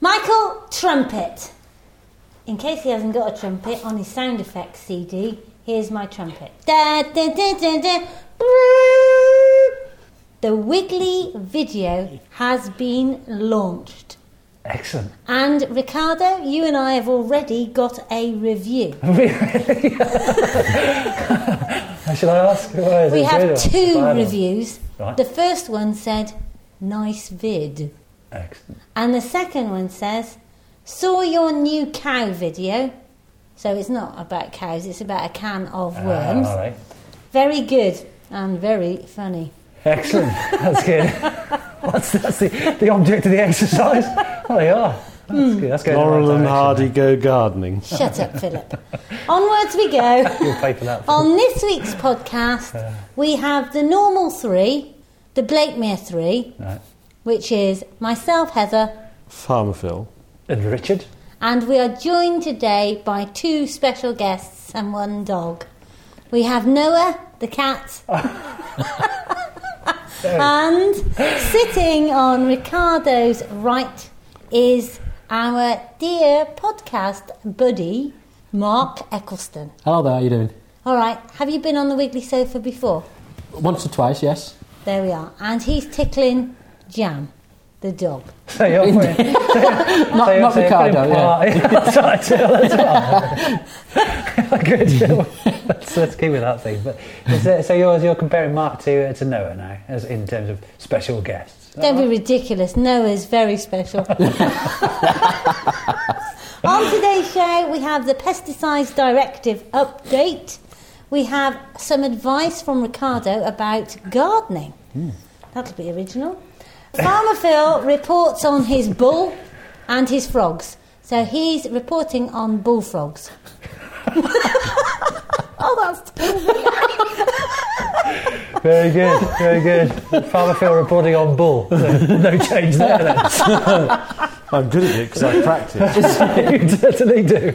Michael Trumpet. In case he hasn't got a trumpet on his sound effects CD, here's my trumpet. Da, da, da. The Wiggly video has been launched. Excellent. And Ricardo, you and I have already got a review. Really? Should I ask? We have two reviews. Right. The first one said, nice vid. Excellent. And the second one says, saw your new cow video. So it's not about cows, it's about a can of Ah, worms. all right. Very good and very funny. Excellent. That's good. What's that's the, the object of the exercise? Oh, they are. That's Hmm. good. That's going in the Laurel right and direction, Hardy go gardening. Shut up, Philip. Onwards we go. You'll pay for that. On this week's podcast, we have the normal three, the Blakemere three, Right. which is myself, Heather, Farmer Phil. And Richard. and we are joined today by two special guests and one dog. We have Noah, the cat, and sitting on Ricardo's right is our dear podcast buddy, Mark Eccleston. Hello there, how are you doing? All right, have you been on the Wiggly sofa before? Once or twice, yes. There we are. And he's tickling Jam, the dog. So you're putting, Not, so you're, not so you're Ricardo, yeah. part- That's right, too, that's right. Good. Let's, let's keep with that thing. But is it, so you're, you're comparing Mark to, uh, to Noah now, as in terms of special guests. Don't be ridiculous. Noah's very special. On today's show, we have the Pesticides Directive update. We have some advice from Ricardo about gardening. That'll be original. Farmer Phil reports on his bull and his frogs. So he's reporting on bullfrogs. oh, that's Very good, very good. Farmer Phil reporting on bull. So no change there then. I'm good at it because I practice. you certainly do.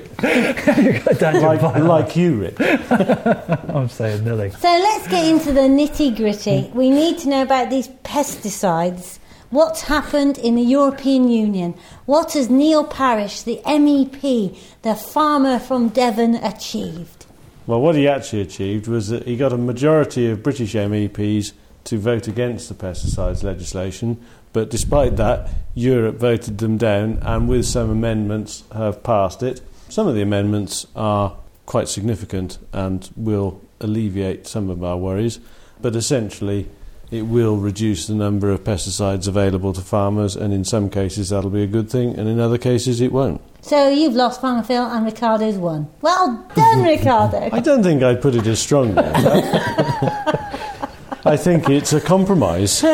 You've got down your like, like you, Rick. I'm saying nothing. So let's get into the nitty gritty. We need to know about these pesticides. What's happened in the European Union? What has Neil Parish, the MEP, the farmer from Devon, achieved? Well, what he actually achieved was that he got a majority of British MEPs to vote against the pesticides legislation, but despite that, Europe voted them down and with some amendments have passed it. Some of the amendments are quite significant and will alleviate some of our worries, but essentially it will reduce the number of pesticides available to farmers, and in some cases that'll be a good thing, and in other cases it won't. So you've lost Farmer Phil and Ricardo's won. Well done, Ricardo. I don't think I'd put it as strongly. I think it's a compromise.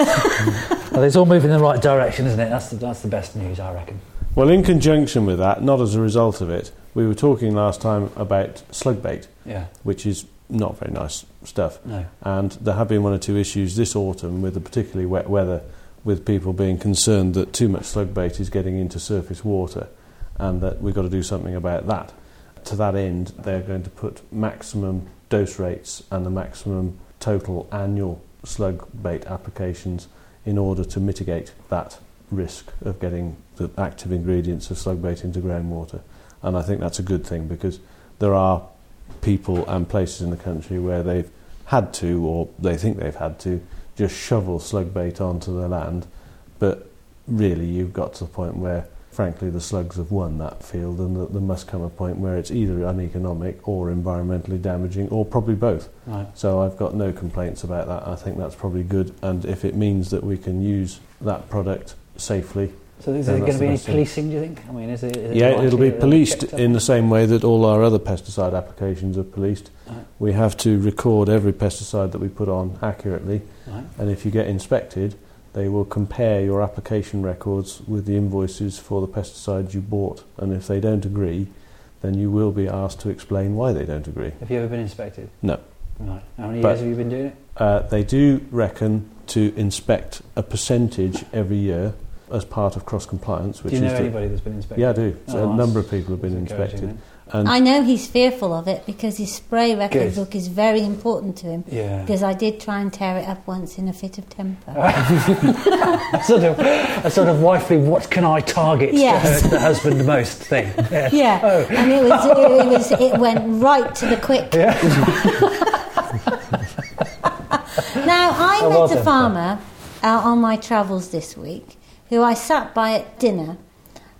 Well, it's all moving in the right direction, isn't it? That's the, that's the best news, I reckon. Well, in conjunction with that, not as a result of it, we were talking last time about slug bait, Yeah. which is not very nice stuff. No. And there have been one or two issues this autumn with the particularly wet weather, with people being concerned that too much slug bait is getting into surface water, and that we've got to do something about that. To that end, they're going to put maximum dose rates and the maximum total annual slug bait applications in order to mitigate that risk of getting the active ingredients of slug bait into groundwater. And I think that's a good thing because there are people and places in the country where they've had to, or they think they've had to, just shovel slug bait onto the land. But really, you've got to the point where, frankly, the slugs have won that field, and that there must come a point where it's either uneconomic or environmentally damaging, or probably both. Right. So I've got no complaints about that. I think that's probably good, and if it means that we can use that product safely, So is Yeah, there going to be any policing, do you think? I mean, is it... is it yeah, likely it'll be policed in the same way that all our other pesticide applications are policed. Right. We have to record every pesticide that we put on accurately, Right. and if you get inspected, they will compare your application records with the invoices for the pesticides you bought, and if they don't agree, then you will be asked to explain why they don't agree. Have you ever been inspected? No. Right. How many But- years have you been doing it? Uh, they do reckon to inspect a percentage every year, as part of cross compliance, which Do you know is the- anybody that's been inspected? yeah, I do. So Oh, a number of people have been inspected, eh? and I know he's fearful of it because his spray record Good. book is very important to him. Yeah. Because I did try and tear it up once in a fit of temper. a sort of a sort of wifely what can I target Yes. the, the husband most thing. Yeah. Yeah, Oh. and it was, it, was it went right to the quick. now I Oh, met well a farmer out on my travels this week who I sat by at dinner,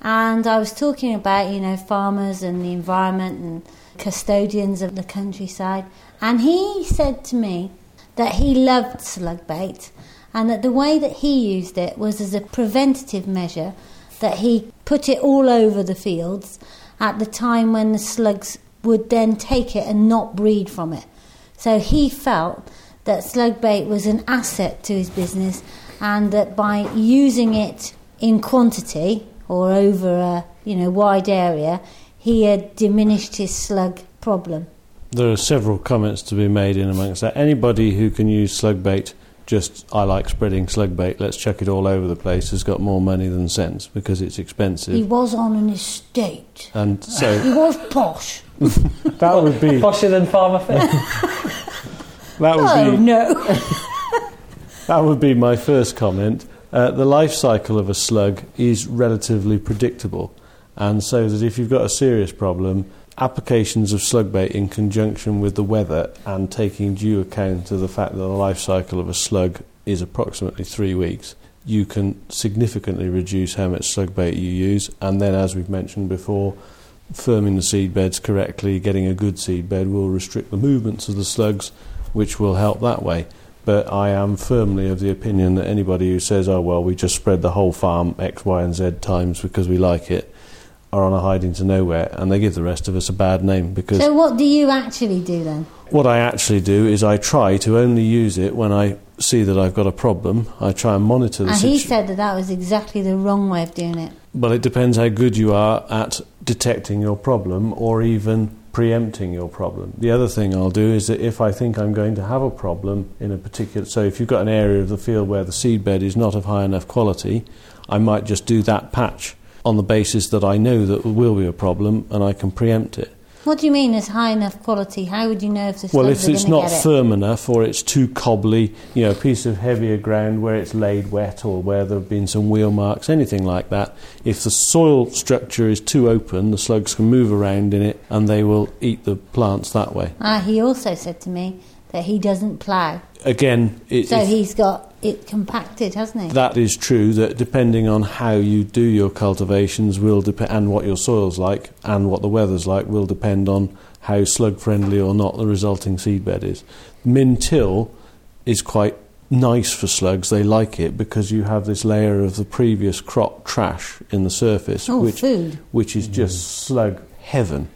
and I was talking about you know farmers and the environment and custodians of the countryside, and he said to me that he loved slug bait and that the way that he used it was as a preventative measure that he put it all over the fields at the time when the slugs would then take it and not breed from it. So he felt that slug bait was an asset to his business and that by using it in quantity or over a you know wide area he had diminished his slug problem. there are several comments to be made in amongst that. Anybody who can use slug bait, just I like spreading slug bait. Let's chuck it all over the place. Has got more money than sense because it's expensive, He was on an estate. and so He was posh. that would be Posher than Farmer Phil. that would Oh be no. That would be my first comment. Uh, the life cycle of a slug is relatively predictable, and so that if you've got a serious problem, applications of slug bait in conjunction with the weather and taking due account of the fact that the life cycle of a slug is approximately three weeks, you can significantly reduce how much slug bait you use. And then, as we've mentioned before, firming the seed beds correctly, getting a good seed bed will restrict the movements of the slugs, which will help that way. But I am firmly of the opinion that anybody who says, oh, well, we just spread the whole farm X, Y, and Z times because we like it, are on a hiding to nowhere and they give the rest of us a bad name because So what do you actually do then? what I actually do is I try to only use it when I see that I've got a problem. I try and monitor the And he situation. said that that was exactly the wrong way of doing it. Well, it depends how good you are at detecting your problem or even preempting your problem. The other thing I'll do is that if I think I'm going to have a problem in a particular, so if you've got an area of the field where the seed bed is not of high enough quality, I might just do that patch on the basis that I know that will be a problem and I can preempt it. What do you mean is high enough quality? How would you know if the Well, if it's not it? firm enough or it's too cobbly, you know, a piece of heavier ground where it's laid wet or where there have been some wheel marks, anything like that, if the soil structure is too open, the slugs can move around in it and they will eat the plants that way. Ah, he also said to me that he doesn't plough. Again, it, So if- he's got it compacted, hasn't he? that is true that depending on how you do your cultivations will dep- and what your soil's like and what the weather's like will depend on how slug friendly or not the resulting seedbed is. Min till is quite nice for slugs. They like it because you have this layer of the previous crop trash in the surface, oh, which food. which is just mm. slug heaven.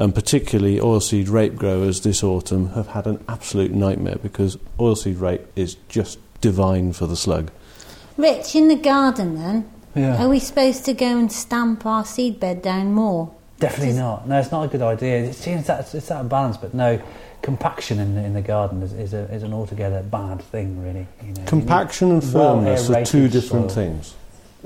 And particularly oilseed rape growers this autumn have had an absolute nightmare because oilseed rape is just divine for the slug. Rich, in the garden then, Yeah. are we supposed to go and stamp our seedbed down more? Definitely Just- not. No, it's not a good idea. It seems that it's out of balance, but no, compaction in the, in the garden is, is, a, is an altogether bad thing, really. You know, Compaction and You need firmness are two different soil. things.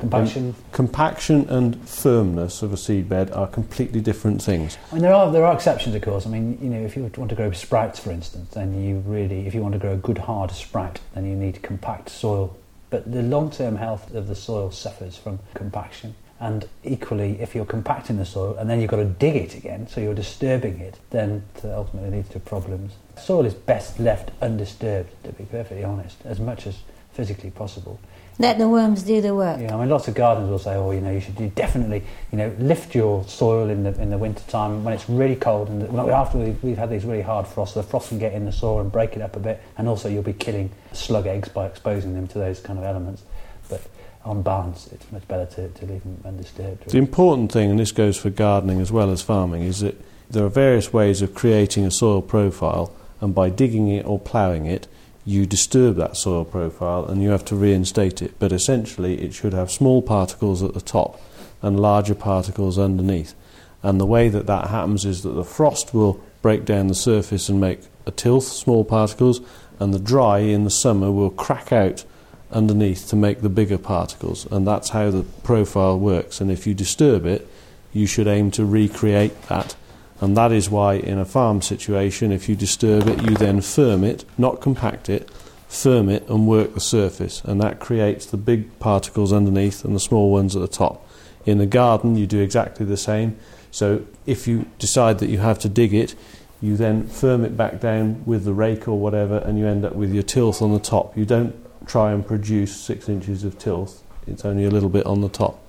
Compaction. Compaction and firmness of a seedbed are completely different things. I mean, there are there are exceptions, of course. I mean, you know, if you want to grow sprouts, for instance, then you really, if you want to grow a good hard sprout, then you need compact soil. But the long-term health of the soil suffers from compaction. And equally, if you're compacting the soil and then you've got to dig it again, so you're disturbing it, then that ultimately leads to problems. Soil is best left undisturbed, to be perfectly honest, as much as physically possible. Let the worms do the work. Yeah, I mean, lots of gardeners will say, "Oh, you know, you should you definitely, you know, lift your soil in the in the winter time when it's really cold and the, after we've, we've had these really hard frosts, the frost can get in the soil and break it up a bit, and also you'll be killing slug eggs by exposing them to those kind of elements. But on balance, it's much better to, to leave them undisturbed. The important thing, and this goes for gardening as well as farming, is that there are various ways of creating a soil profile, and by digging it or ploughing it, you disturb that soil profile and you have to reinstate it. But essentially, it should have small particles at the top and larger particles underneath. And the way that that happens is that the frost will break down the surface and make a tilth, small particles, and the dry in the summer will crack out underneath to make the bigger particles, and that's how the profile works. And if you disturb it, you should aim to recreate that. And that is why, in a farm situation, if you disturb it, you then firm it, not compact it, firm it, and work the surface. And that creates the big particles underneath and the small ones at the top. In the garden, you do exactly the same. So if you decide that you have to dig it, you then firm it back down with the rake or whatever, and you end up with your tilth on the top. You don't try and produce six inches of tilth, it's only a little bit on the top.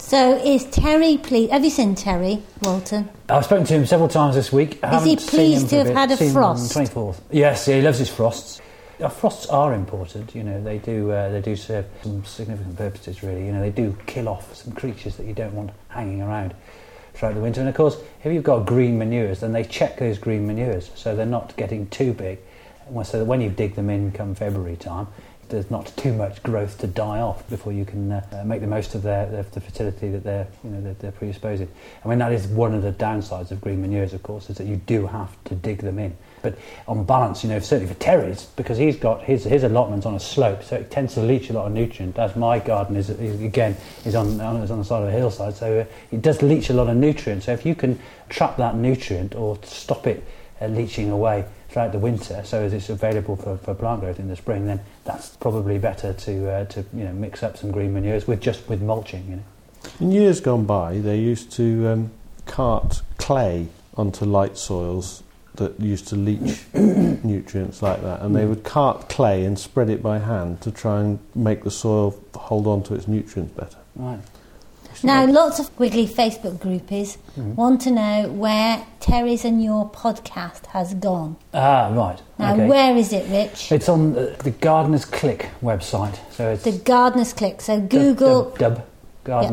So is Terry pleased? Have you seen Terry, Walton? I've spoken to him several times this week. I Is he haven't seen pleased him to have bit. had a Seen frost? 24th. Yes, yeah, he loves his frosts. Uh, frosts are important. You know, they do. Uh, they do serve some significant purposes. Really, you know, they do kill off some creatures that you don't want hanging around throughout the winter. And of course, if you've got green manures, then they check those green manures so they're not getting too big. So that when you dig them in come February time, there's not too much growth to die off before you can uh, uh, make the most of their, their the fertility that they're you know they're, they're predisposing. I mean that is one of the downsides of green manures, of course, is that you do have to dig them in. But on balance, you know, certainly for Terry's, because he's got his his allotments on a slope, so it tends to leach a lot of nutrient. As my garden is, is again is on, on is on the side of a hillside, so uh, it does leach a lot of nutrient. So if you can trap that nutrient or stop it uh, leaching away throughout the winter, so as it's available for, for plant growth in the spring, then that's probably better to uh, to you know mix up some green manures with just with mulching. You know. In years gone by, they used to um, cart clay onto light soils that used to leach nutrients like that, and they would cart clay and spread it by hand to try and make the soil hold on to its nutrients better. Right. Now, lots of Wiggly Facebook groupies Mhm. want to know where Terry's and your podcast has gone. Ah, right. Now, okay. where is it, Rich? It's on the, the Gardeners Click website. So it's The Gardener's Click. So Google dub- dub, dub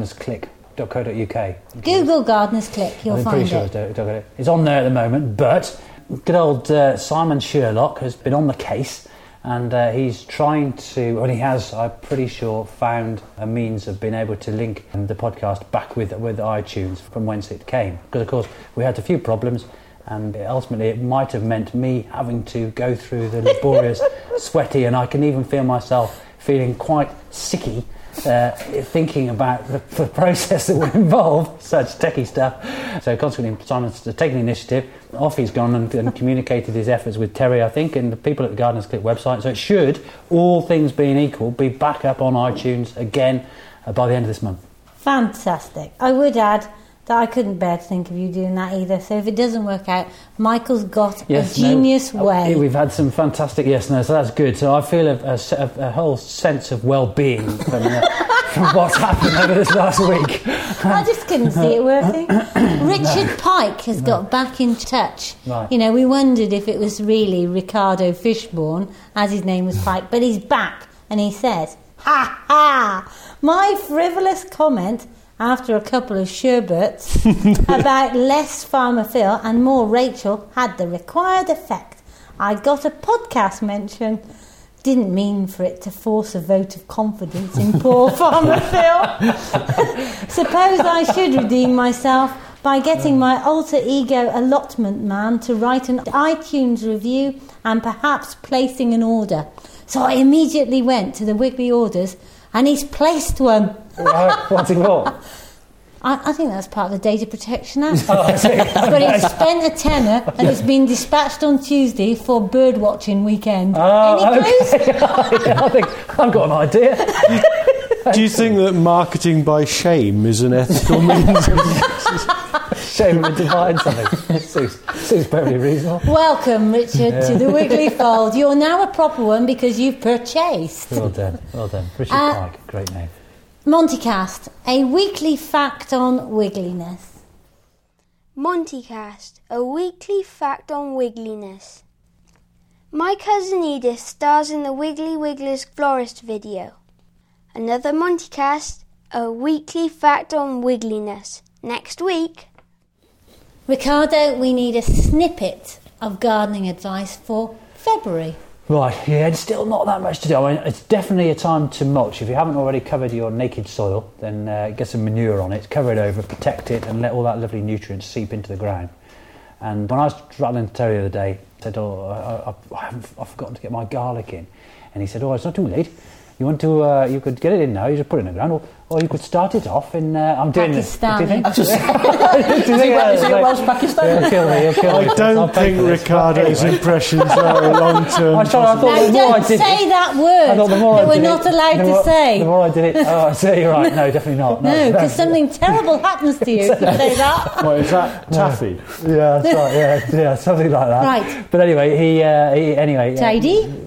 gardenersclick.co.uk. Google Gardener's Click. You'll I'm find pretty sure it. it's on there at the moment, but good old uh, Simon Sherlock has been on the case and uh, he's trying to, and he has, I'm pretty sure, found a means of being able to link the podcast back with, with iTunes from whence it came. Because, of course, we had a few problems and ultimately it might have meant me having to go through the laborious, sweaty, and I can even feel myself feeling quite sicky uh, thinking about the, the process that would involve such techie stuff. So consequently, Simon's taken the initiative. Off he's gone and, and communicated his efforts with Terry, I think, and the people at the Gardeners Click website. So it should, all things being equal, be back up on iTunes again uh, by the end of this month. Fantastic. I would add that I couldn't bear to think of you doing that either. So if it doesn't work out, Michael's got a genius uh, way. We've had some fantastic yes, no, so that's good. So I feel a, a, a, whole sense of well-being from, uh, from what's happened over this last week. I just couldn't see it working. Richard Pike has got back in touch. Right. You know, we wondered if it was really Ricardo Fishburne, as his name was Pike, but he's back and he says, Ha ha! My frivolous comment after a couple of sherbets about less Farmer Phil and more Rachel had the required effect. I got a podcast mention. Didn't mean for it to force a vote of confidence in poor Farmer Phil. Suppose I should redeem myself by getting my alter ego allotment man to write an iTunes review and perhaps placing an order. So I immediately went to the Wiggly Orders and he's placed one. Right, What's it for? I, I think that's part of the Data Protection Act. Oh, I see. but he's spent a tenner and it's been dispatched on Tuesday for bird watching weekend. Oh, Any clues? I think I've got an idea. Do you think that marketing by shame is an ethical means? Shame we're dividing something. Seems, seems perfectly reasonable. Welcome, Richard, to the Wiggly Fold. You're now a proper one because you've purchased. Well done, well done. Richard Uh, Pike, great name. Montycast, a weekly fact on wiggliness. Montycast, a weekly fact on wiggliness. My cousin Edith stars in the Wiggly Wigglers florist video. Another Montycast, a weekly fact on wiggliness. Next week. Ricardo, we need a snippet of gardening advice for February. Right, yeah, it's still not that much to do. I mean, it's definitely a time to mulch. If you haven't already covered your naked soil, then uh, get some manure on it, cover it over, protect it, and let all that lovely nutrients seep into the ground. And when I was rattling to Terry the other day, I said, "Oh, I, I, I forgotten to get my garlic in," and he said, "Oh, it's not too late. You want to? Uh, you could get it in now. You just put it in the ground, or, or you could start it off in. Uh, I'm doing this. Do you think? I just, Do you think, uh, is he like- Welsh Pakistan? He'll kill me. He'll kill me. I I'll don't think this. Ricardo's Anyway. impressions are long term. I thought, I thought Now, the more I don't did say it, that I word thought the more that I we're did not it, allowed the to more, say. The more I did it, oh, I say you're right. No, definitely not. No, because something terrible happens to you if you say that. What is that? Taffy. Yeah, that's right. Yeah, yeah, something like that. Right. But anyway, he, uh, he anyway. Tidy.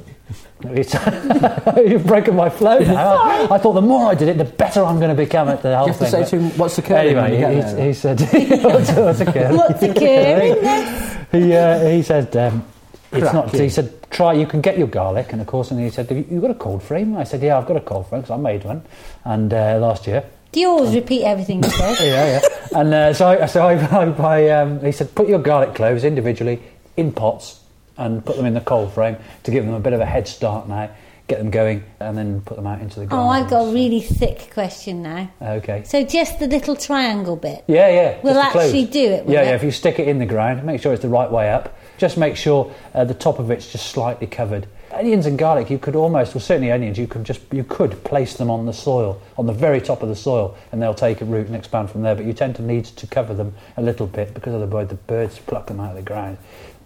He's- You've broken my flow now. I thought the more I did it, the better I'm going to become at the whole You have to thing. say to him, what's the curve? Anyway, get he, he said, what's, what's occurred? What's occurring? Yes. he, uh, he said, um, it's not, Cracking. he said, try, you can get your garlic. And of course, and he said, have you you got a cold frame? I said, yeah, I've got a cold frame because I made one. And uh, last year. Do you always repeat everything you say? Yeah, yeah. and uh, so, I, so I, I, I, um, he said, put your garlic cloves individually in pots and put them in the cold frame to give them a bit of a head start now, get them going, and then put them out into the ground. Oh. I've got a really thick question now. Okay. So just the little triangle bit. Yeah, yeah. We'll actually do it, Yeah, it? yeah. If you stick it in the ground, make sure it's the right way up. Just make sure uh, the top of it's just slightly covered. Onions and garlic, you could almost, well, certainly onions, you could just, you could place them on the soil, on the very top of the soil, and they'll take a root and expand from there. But you tend to need to cover them a little bit because otherwise the birds pluck them out of the ground.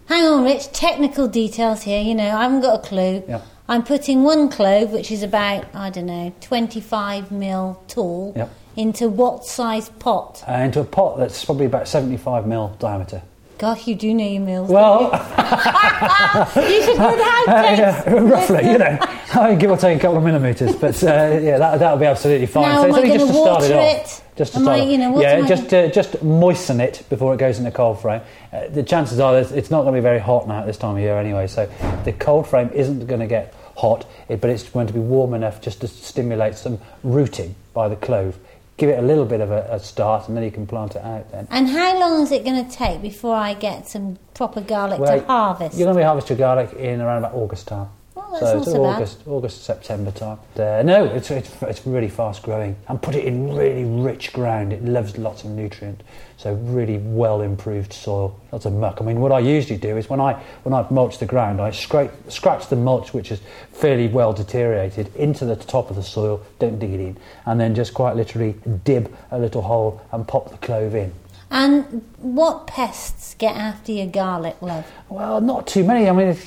Hang on, Rich. Technical details here. You know, I haven't got a clue. Yeah. I'm putting one clove, which is about, I don't know, 25 mil tall, Yep. into what size pot? Uh, into a pot that's probably about 75 mil diameter. Gosh, you do know your mills. Well, you should put how yeah, roughly, you know, I mean, give or take a couple of millimetres, but uh, yeah, that, that'll be absolutely fine. Now, so am it's I just to start water it off. Just to Am start I- you know, yeah, just uh, just moisten it before it goes in the cold frame. Uh, the chances are it's not going to be very hot now at this time of year anyway, so the cold frame isn't going to get hot, but it's going to be warm enough just to stimulate some rooting by the clove. Give it a little bit of a, a start, and then you can plant it out. Then. And how long is it going to take before I get some proper garlic Well, to harvest? You're going to be harvesting your garlic in around about August time. Oh, so it's so bad. August, August, September time. Uh, no, it's, it's it's really fast growing, and put it in really rich ground. It loves lots of nutrient, so really well improved soil, lots of muck. I mean, what I usually do is when I when I mulch the ground, I scrape scratch the mulch, which is fairly well deteriorated, into the top of the soil. Don't dig it in, and then just quite literally dib a little hole and pop the clove in. And what pests get after your garlic, love? Well, not too many. I mean,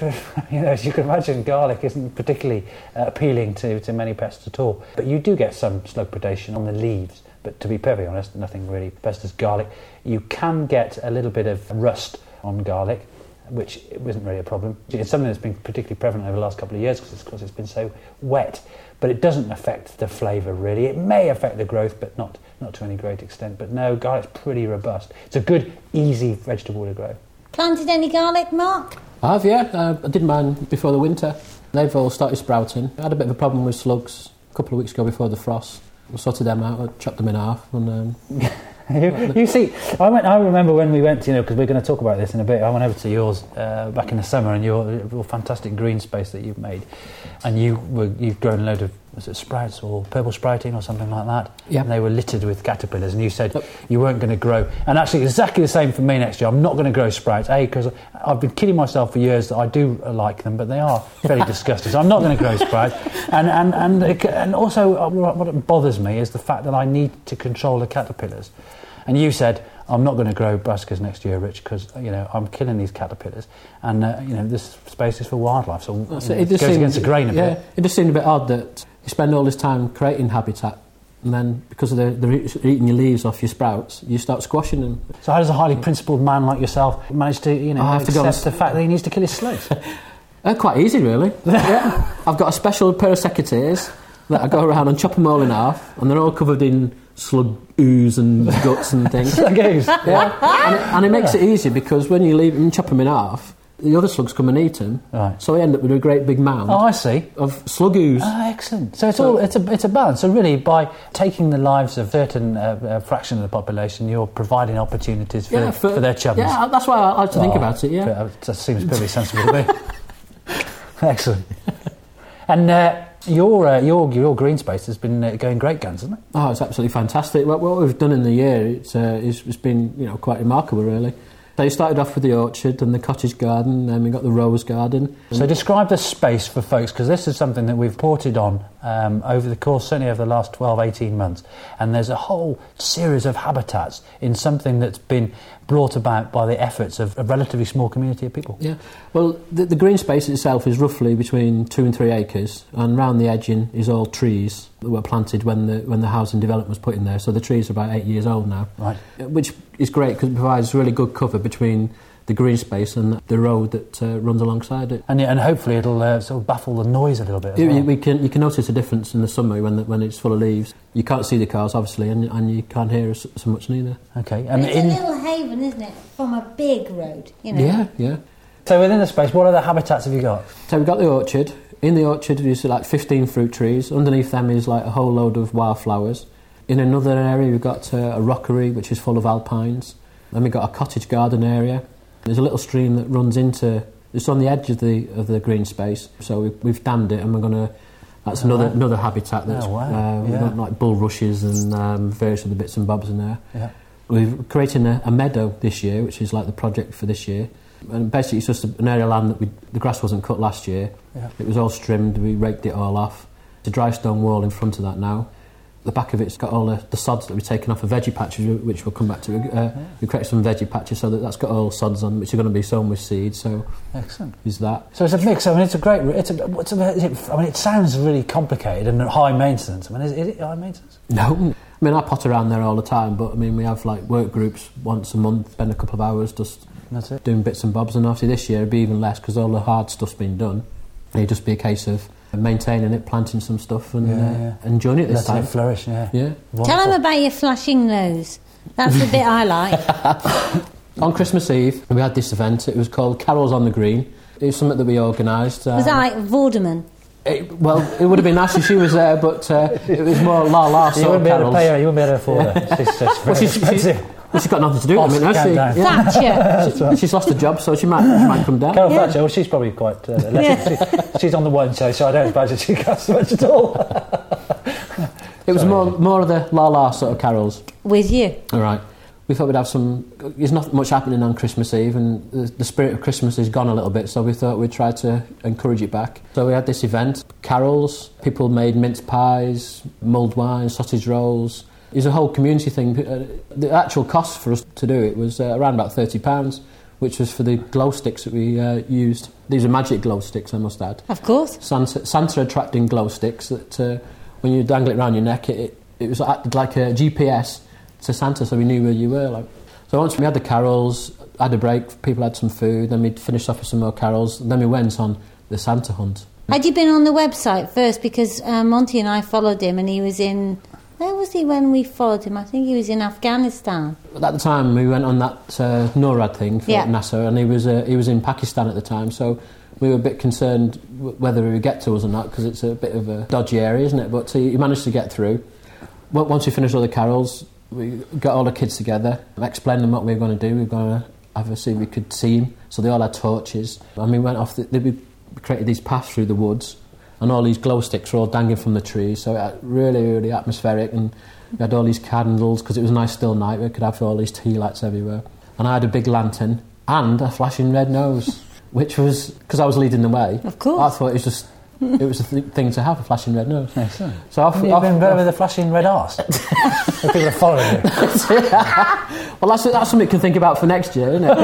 you know, as you can imagine, garlic isn't particularly uh, appealing to, to many pests at all. But you do get some slug predation on the leaves. But to be perfectly honest, nothing really pests garlic. You can get a little bit of rust on garlic, which isn't really a problem. It's something that's been particularly prevalent over the last couple of years because it's, it's been so wet. But it doesn't affect the flavour really. It may affect the growth, but not, not to any great extent. But no, garlic's pretty robust. It's a good, easy vegetable to grow. Planted any garlic, Mark? I have, yeah. Uh, I did mine before the winter. They've all started sprouting. I had a bit of a problem with slugs a couple of weeks ago before the frost. I sorted them out, I chopped them in half, and um, you, you see, I, went, I remember when we went, you know, because we're going to talk about this in a bit. I went over to yours uh, back in the summer, and your, your fantastic green space that you've made, and you were you've grown a load of was it sprouts or purple sprouting or something like that. Yeah. And they were littered with caterpillars, and you said Yep. you weren't going to grow. And actually, exactly the same for me next year. I'm not going to grow sprouts. A because I've been kidding myself for years that I do like them, but they are fairly disgusting. So I'm not going to grow sprouts. And and and it- and also, uh, what bothers me is the fact that I need to control the caterpillars. And you said, I'm not going to grow brassicas next year, Rich, because you know I'm killing these caterpillars, and uh, you know this space is for wildlife, so you know, so it, goes against the grain a yeah, bit. It just seemed a bit odd that you spend all this time creating habitat, and then because of the, they're eating your leaves off your sprouts, you start squashing them. So how does a highly principled man like yourself manage to you know I have to go accept and- the fact that he needs to kill his slugs? Uh, quite easy, really. yeah. I've got a special pair of secateurs that I go around and chop them all in half, and they're all covered in slug ooze and guts and things. Slug ooze. Yeah, and it, and it makes it easy because when you leave them, chop them in half, the other slugs come and eat them. Right. So we end up with a great big mound Oh, I see. of slug ooze. Oh, excellent. So it's all it's a it's a balance. So really, by taking the lives of a certain uh, uh, fraction of the population, you're providing opportunities for, for, their chums. Yeah, that's why I like to think Oh, about it. Yeah. uh, That seems pretty sensible to me. Excellent. And uh, your, uh, your your green space has been uh, going great guns, hasn't it? Oh, it's absolutely fantastic. What, what we've done in the year, it's, uh, it's, it's been you know quite remarkable, really. So you started off with the orchard and the cottage garden, then we got the rose garden. So describe the space for folks, because this is something that we've ported on um, over the course, certainly over the last 12, 18 months. And there's a whole series of habitats in something that's been brought about by the efforts of a relatively small community of people. Yeah, well, the, the green space itself is roughly between two and three acres, and round the edging is all trees that were planted when the when the housing development was put in there. So the trees are about eight years old now, Right. which is great because it provides really good cover between the green space and the road that uh, runs alongside it. And, and hopefully it'll uh, sort of baffle the noise a little bit as You, well. we can, you can notice a difference in the summer when, the, when it's full of leaves. You can't see the cars, obviously, and, and you can't hear us so much neither. Okay. And it's in, a little haven, isn't it, from a big road, you know. Yeah, yeah. so within the space, what other habitats have you got? So we've got the orchard. In the orchard is like 15 fruit trees. Underneath them is like a whole load of wildflowers. In another area we've got uh, a rockery which is full of alpines. Then we've got a cottage garden area. There's a little stream that runs into. It's on the edge of the of the green space. So we've, we've dammed it, and we're going to. That's another another habitat. That's Oh, wow. uh, we've Yeah. got like bulrushes and um, various other bits and bobs in there. Yeah. We're creating a, a meadow this year, which is like the project for this year. And basically, it's just an area of land that we, the grass wasn't cut last year. Yeah. It was all trimmed, we raked it all off. There's a dry stone wall in front of that now. The back of it's got all the, the sods that we've taken off of veggie patches, which we'll come back to. Uh, we created some veggie patches so that that's got all sods on, which are going to be sown with seed. So Excellent. is that. So it's a mix. I mean, it's a great. It's a. What's a is it, I mean, it sounds really complicated and high maintenance. I mean, is, is it high maintenance? No, I mean I pot around there all the time, but I mean we have like work groups once a month, spend a couple of hours just That's it. doing bits and bobs. And obviously this year it'd be even less because all the hard stuff's been done. It'd just be a case of maintaining it, planting some stuff, and Yeah, uh, yeah. enjoying it this Letting time. it flourish. Yeah. Yeah. Tell them about your flashing nose. That's the bit I like. On Christmas Eve, we had this event. It was called Carols on the Green. It was something that we organised. Um, Was that like Vorderman? it- well, it would have been nice if she was there, but uh, it was more la la You sort wouldn't of be able to carols. pay her. You wouldn't be able to afford her. She's, she's very Well, she's, expensive. she's, well, she's got nothing to do at the minute, has Countdown. she? Thatcher. She- She's lost a job, so she might, she might come down. Carol Yeah. Thatcher, well, she's probably quite. Uh, less, she, she's on the one show, so I don't imagine she costs much at all. It was Sorry. more, more of the la la sort of carols. With you. All right. We thought we'd have some. There's not much happening on Christmas Eve, and the, the spirit of Christmas is gone a little bit. So we thought we'd try to encourage it back. So we had this event, carols. People made mince pies, mulled wine, sausage rolls. Was a whole community thing. Uh, The actual cost for us to do it was uh, around about thirty pounds, which was for the glow sticks that we uh, used. These are magic glow sticks, I must add. Of course. Santa, Santa attracting glow sticks that uh, when you dangle it around your neck, it, it, it was acted like a GPS to Santa, so we knew where you were. Like, so once we had the carols, had a break, people had some food, then we finished off with some more carols, then we went on the Santa hunt. Had you been on the website first? Because uh, Monty and I followed him, and he was in. Where was he when we followed him? I think he was in Afghanistan. At the time, we went on that uh, NORAD thing for Yeah. NASA, and he was uh, he was in Pakistan at the time, so we were a bit concerned w- whether he would get to us or not because it's a bit of a dodgy area, isn't it? But he, he managed to get through. Well, once we finished all the carols, we got all the kids together, explained them what we were going to do. We were going to have a see if we could see him. So they all had torches, and we went off. The, we created these paths through the woods, and all these glow sticks were all dangling from the trees. So it was really, really atmospheric, and we had all these candles because it was a nice still night. We could have all these tea lights everywhere, and I had a big lantern and a flashing red nose, which was because I was leading the way. Of course. I thought it was just it was a th- thing to have a flashing red nose. Excellent. So off, Have off- been better off- with a flashing red arse? If people are following you. well, that's, that's something you can think about for next year, isn't it?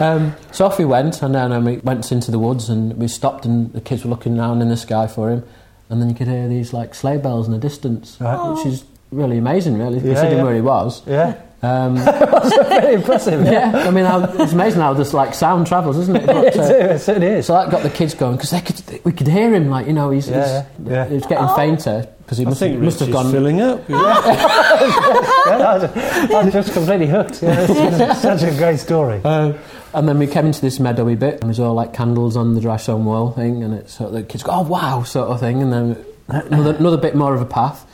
Um, so off we went, and then um, we went into the woods, and we stopped, and the kids were looking down in the sky for him, and then you could hear these like sleigh bells in the distance, Right. which is really amazing, really, Yeah, considering yeah. where he was. Yeah. Um, Very impressive. yeah, I mean, how, it's amazing how this like sound travels, isn't it? But, It uh, is, it certainly is. so that got the kids going because could, we could hear him, like you know, he's, Yeah, he's, yeah, yeah. he was getting fainter because he I must, think have, must have gone. filling up. Yeah, I'm I'm just completely hooked. Yeah, it's such a great story. Uh, and then we came into this meadowy bit, and there's all like candles on the dry stone wall thing, and it's sort of the kids go, "Oh wow!" sort of thing, and then another, another bit more of a path,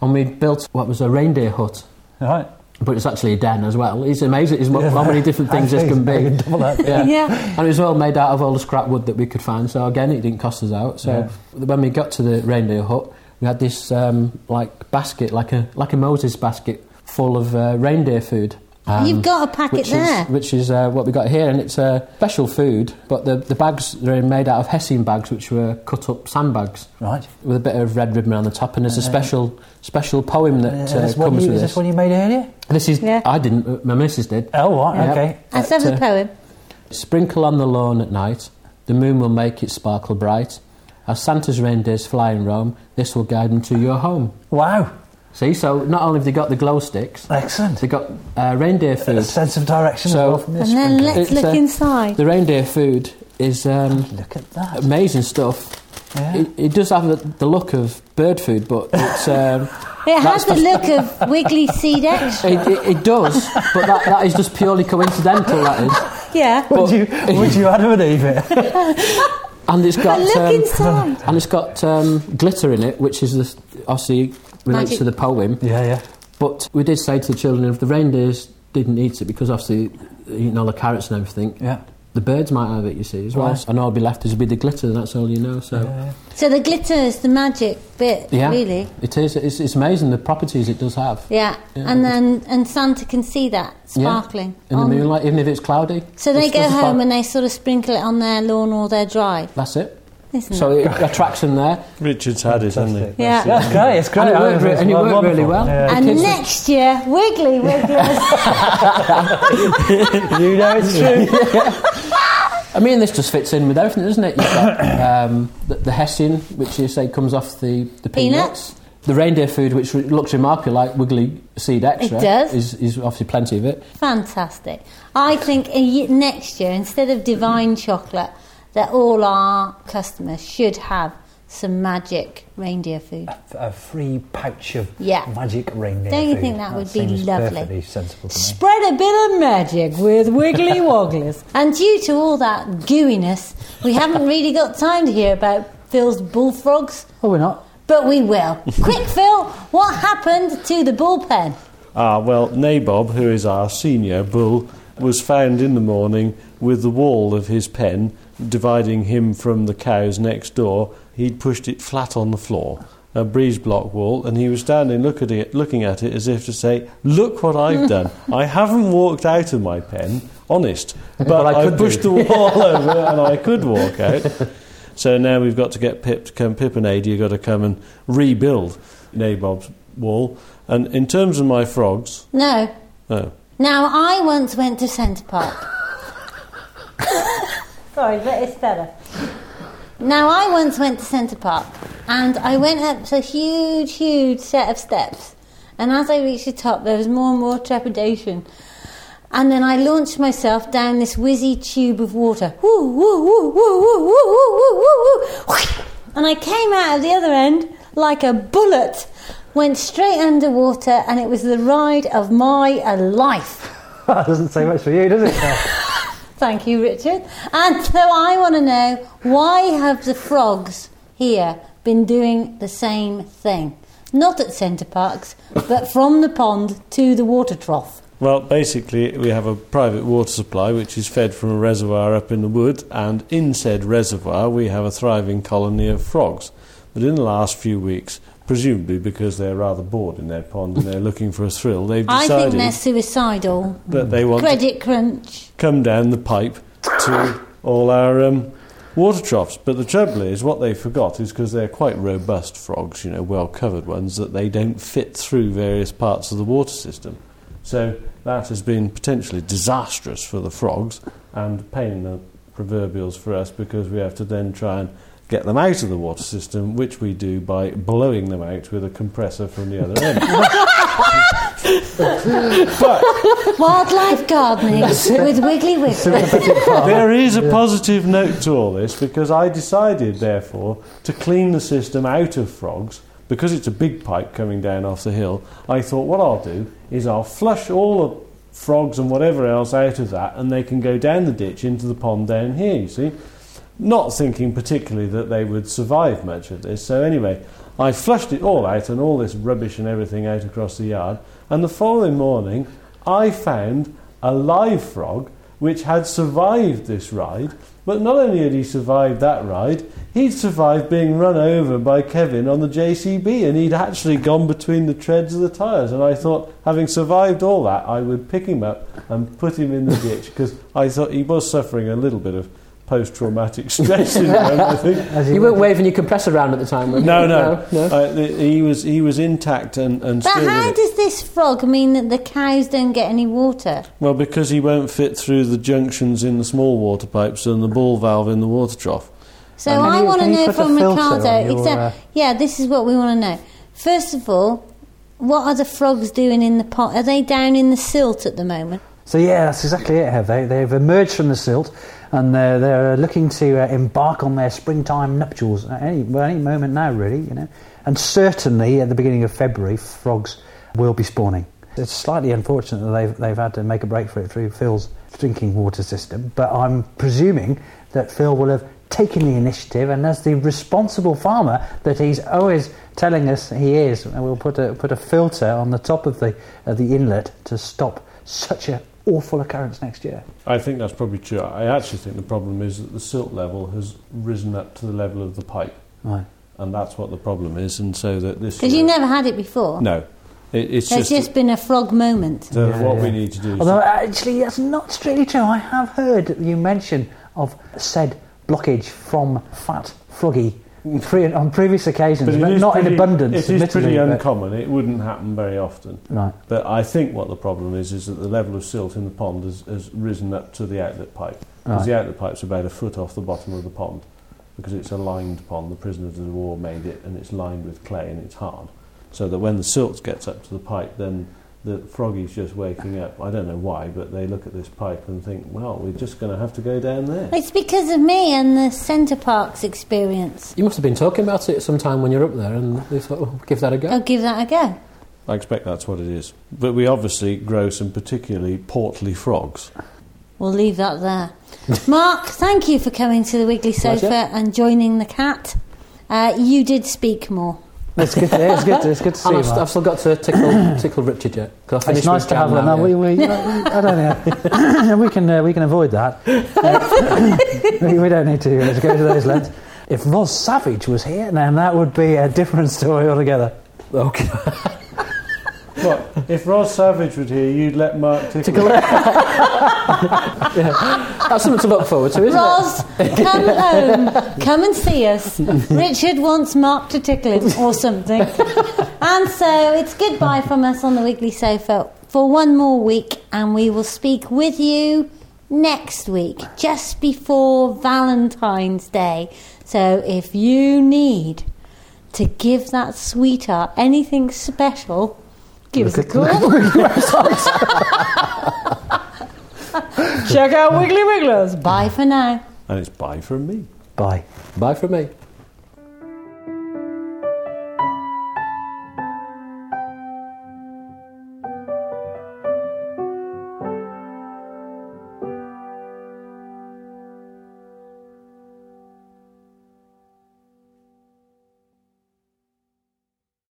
and we built what was a reindeer hut, Right. but it's actually a den as well. It's amazing. It's mo- how many different things this can be. Double that. Yeah. Yeah. And it was all made out of all the scrap wood that we could find. So again, it didn't cost us out. So when we got to the reindeer hut, we had this um, like basket, like a like a Moses basket, full of uh, reindeer food. You've got a packet which there. Is, which is uh, what we got here, and it's a special food. But the, the bags are made out of hessian bags, which were cut up sandbags Right. with a bit of red ribbon on the top. And there's a special special poem that uh, this comes you, with is this. this one you made earlier? This is Yeah. I didn't. uh, My missus did. Oh, right, Yeah. okay. Have But, the uh, poem. Sprinkle on the lawn at night, the moon will make it sparkle bright. As Santa's reindeers fly in Rome, this will guide them to your home. Wow. See, so not only have they got the glow sticks, Excellent. they've got uh, reindeer A food. sense of direction So- as well from this And then sprinkler. let's It's, look uh, inside. The reindeer food is um, Look at that. amazing stuff. Yeah. It, it does have the, the look of bird food, but it's, um, It has the look of Wiggly Seed Extra. it, it, it does, but that, that is just purely coincidental. That is, Yeah. Would you, would you Adam and Eve it? and it's got But look um, inside. and it's got um, glitter in it, which is the, obviously relates Magic. to the poem. yeah, yeah. But we did say to the children if the reindeers didn't eat it because obviously eating all the carrots and everything, Yeah. the birds might have it. You see as well, Right. and all be left is bit of glitter, and that's all you know. So. yeah. So the glitter is the magic bit, Yeah, really. it is. It's, it's amazing the properties it does have. Yeah. Yeah. And then and Santa can see that Yeah. sparkling. In the moonlight, even if it's cloudy. So they go home spark- and they sort of sprinkle it on their lawn or their drive. That's it. Isn't So it? it attracts them there. Richard's had it, hasn't he? Yeah. That's great. It's great. And it worked re- it's and it worked wonderful. really well. Yeah. And kids- next year, Wiggly Wigglers. you know it's true. I mean, this just fits in with everything, doesn't it? You've got um, the, the Hessian, which you say comes off the, the Peanuts. peanuts. The reindeer food, which re- looks remarkably like wiggly seed extra, It does. Is, is obviously plenty of it. Fantastic. I think next year, instead of divine chocolate, that all our customers should have some magic reindeer food. a free pouch of Yeah. magic reindeer food. Don't you food. think that would be seems lovely? Perfectly sensible to me. Spread a bit of magic with Wiggly Wogglers. and due to all that gooiness, we haven't really got time to hear about Phil's bullfrogs, Oh, we're not. but we will. Quick, Phil, what happened to the bullpen? Ah, well, Nabob, who is our senior bull, was found in the morning with the wall of his pen dividing him from the cows next door. He'd pushed it flat on the floor, a breeze block wall, and he was standing look at it, looking at it as if to say, Look what I've done. I haven't walked out of my pen, honest, but, I I, could pushed the wall over and I could walk out. So now we've got to get Pip to come, Pip and Ada, you've got to come and rebuild Nabob's wall. And in terms of my frogs, No. oh, Now, I once went to Centre Park. Sorry, but it's better. Now, I once went to Centre Park and I went up a huge, huge set of steps. And as I reached the top, there was more and more trepidation. And then I launched myself down this whizzy tube of water. Woo, woo, woo, woo, woo, woo, woo, woo, woo, woo. And I came out of the other end like a bullet, went straight underwater, and it was the ride of my uh, life. that doesn't say much for you, does it? Thank you, Richard. And so I want to know why have the frogs here been doing the same thing? Not at Center Parcs, but from the pond to the water trough. well, basically, we have a private water supply which is fed from a reservoir up in the wood, and in said reservoir, we have a thriving colony of frogs. But in the last few weeks, presumably because they're rather bored in their pond and they're looking for a thrill, they've decided I think they're suicidal. that they want to Credit crunch. come down the pipe to all our um, water troughs. But the trouble is, what they forgot is because they're quite robust frogs, you know, well covered ones, that they don't fit through various parts of the water system. So that has been potentially disastrous for the frogs and pain in the proverbials for us because we have to then try and get them out of the water system, which we do by blowing them out with a compressor from the other end. but Wildlife gardening with Wiggly Wigglers. there is a positive note to all this because I decided, therefore, to clean the system out of frogs because it's a big pipe coming down off the hill. I thought what I'll do is I'll flush all the frogs and whatever else out of that, and they can go down the ditch into the pond down here. You see, not thinking particularly that they would survive much of this. So anyway, I flushed it all out and all this rubbish and everything out across the yard. And the following morning, I found a live frog which had survived this ride. But not only had he survived that ride, he'd survived being run over by Kevin on the JCB, and he'd actually gone between the treads of the tyres. And I thought, having survived all that, I would pick him up and put him in the ditch because I thought he was suffering a little bit of post-traumatic stress syndrome. I think. As You weren't waving your compressor around at the time, were you? No, no, no. Uh, he was he was intact and, and But still how with does this frog mean that the cows don't get any water? Well, because he won't fit through the junctions in the small water pipes and the ball valve in the water trough. So And I want to know from Ricardo. on your, uh, Yeah, this is what we want to know. First of all, what are the frogs doing in the pot? Are they down in the silt at the moment? So yeah, that's exactly it. Have they? They've emerged from the silt, and they're, they're looking to uh, embark on their springtime nuptials at any, well, any moment now, really. You know, and certainly at the beginning of February, frogs will be spawning. It's slightly unfortunate that they've they've had to make a break for it through Phil's drinking water system, but I'm presuming that Phil will have taken the initiative, and as the responsible farmer that he's always telling us he is, we'll put a put a filter on the top of the of the inlet to stop such an awful occurrence next year. I think that's probably true. I actually think the problem is that the silt level has risen up to the level of the pipe, Right. and that's what the problem is. And so that this Because you uh, never had it before. no, it, it's There's just, just been a frog moment. so Yeah, what yeah. we need to do. Is Although actually that's not strictly true. I have heard you mention of said blockage from fat froggy pre- on previous occasions, but, is not in abundance. It is pretty uncommon. It wouldn't happen very often. Right. But I think what the problem is is that the level of silt in the pond has, has risen up to the outlet pipe. Because Right. the outlet pipe's about a foot off the bottom of the pond. Because it's a lined pond. The prisoners of war made it and it's lined with clay and it's hard. So that when the silt gets up to the pipe, then the froggy's just waking up. I don't know why, but they look at this pipe and think, well, we're just going to have to go down there. It's because of me and the Center Parcs experience. You must have been talking about it sometime when you're up there, and they thought, oh, give that a go. I'll give that a go. I expect that's what it is. But we obviously grow some particularly portly frogs. We'll leave that there. Mark, thank you for coming to the Wiggly Sofa Pleasure. and joining the cat. Uh, you did speak more. It's good. To, it's good. To, it's good to see. I've. I've still got to tickle, tickle Richard yet. It's nice to have one. No, we, we, I don't know. we can uh, we can avoid that. We, we don't need to uh, go to those lengths. If Roz Savage was here, then that would be a different story altogether. Okay. What? if Roz Savage would here, you'd let Mark tickle. That's something to look forward to, isn't Roz, come home. Come and see us. Richard wants Mark to tickle him or something. And so it's goodbye from us on the Wiggly Sofa for one more week, and we will speak with you next week, just before Valentine's Day. So if you need to give that sweetheart anything special, give us a call. Check out Wiggly Wigglers. Bye for now. And it's bye from me. Bye. Bye from me.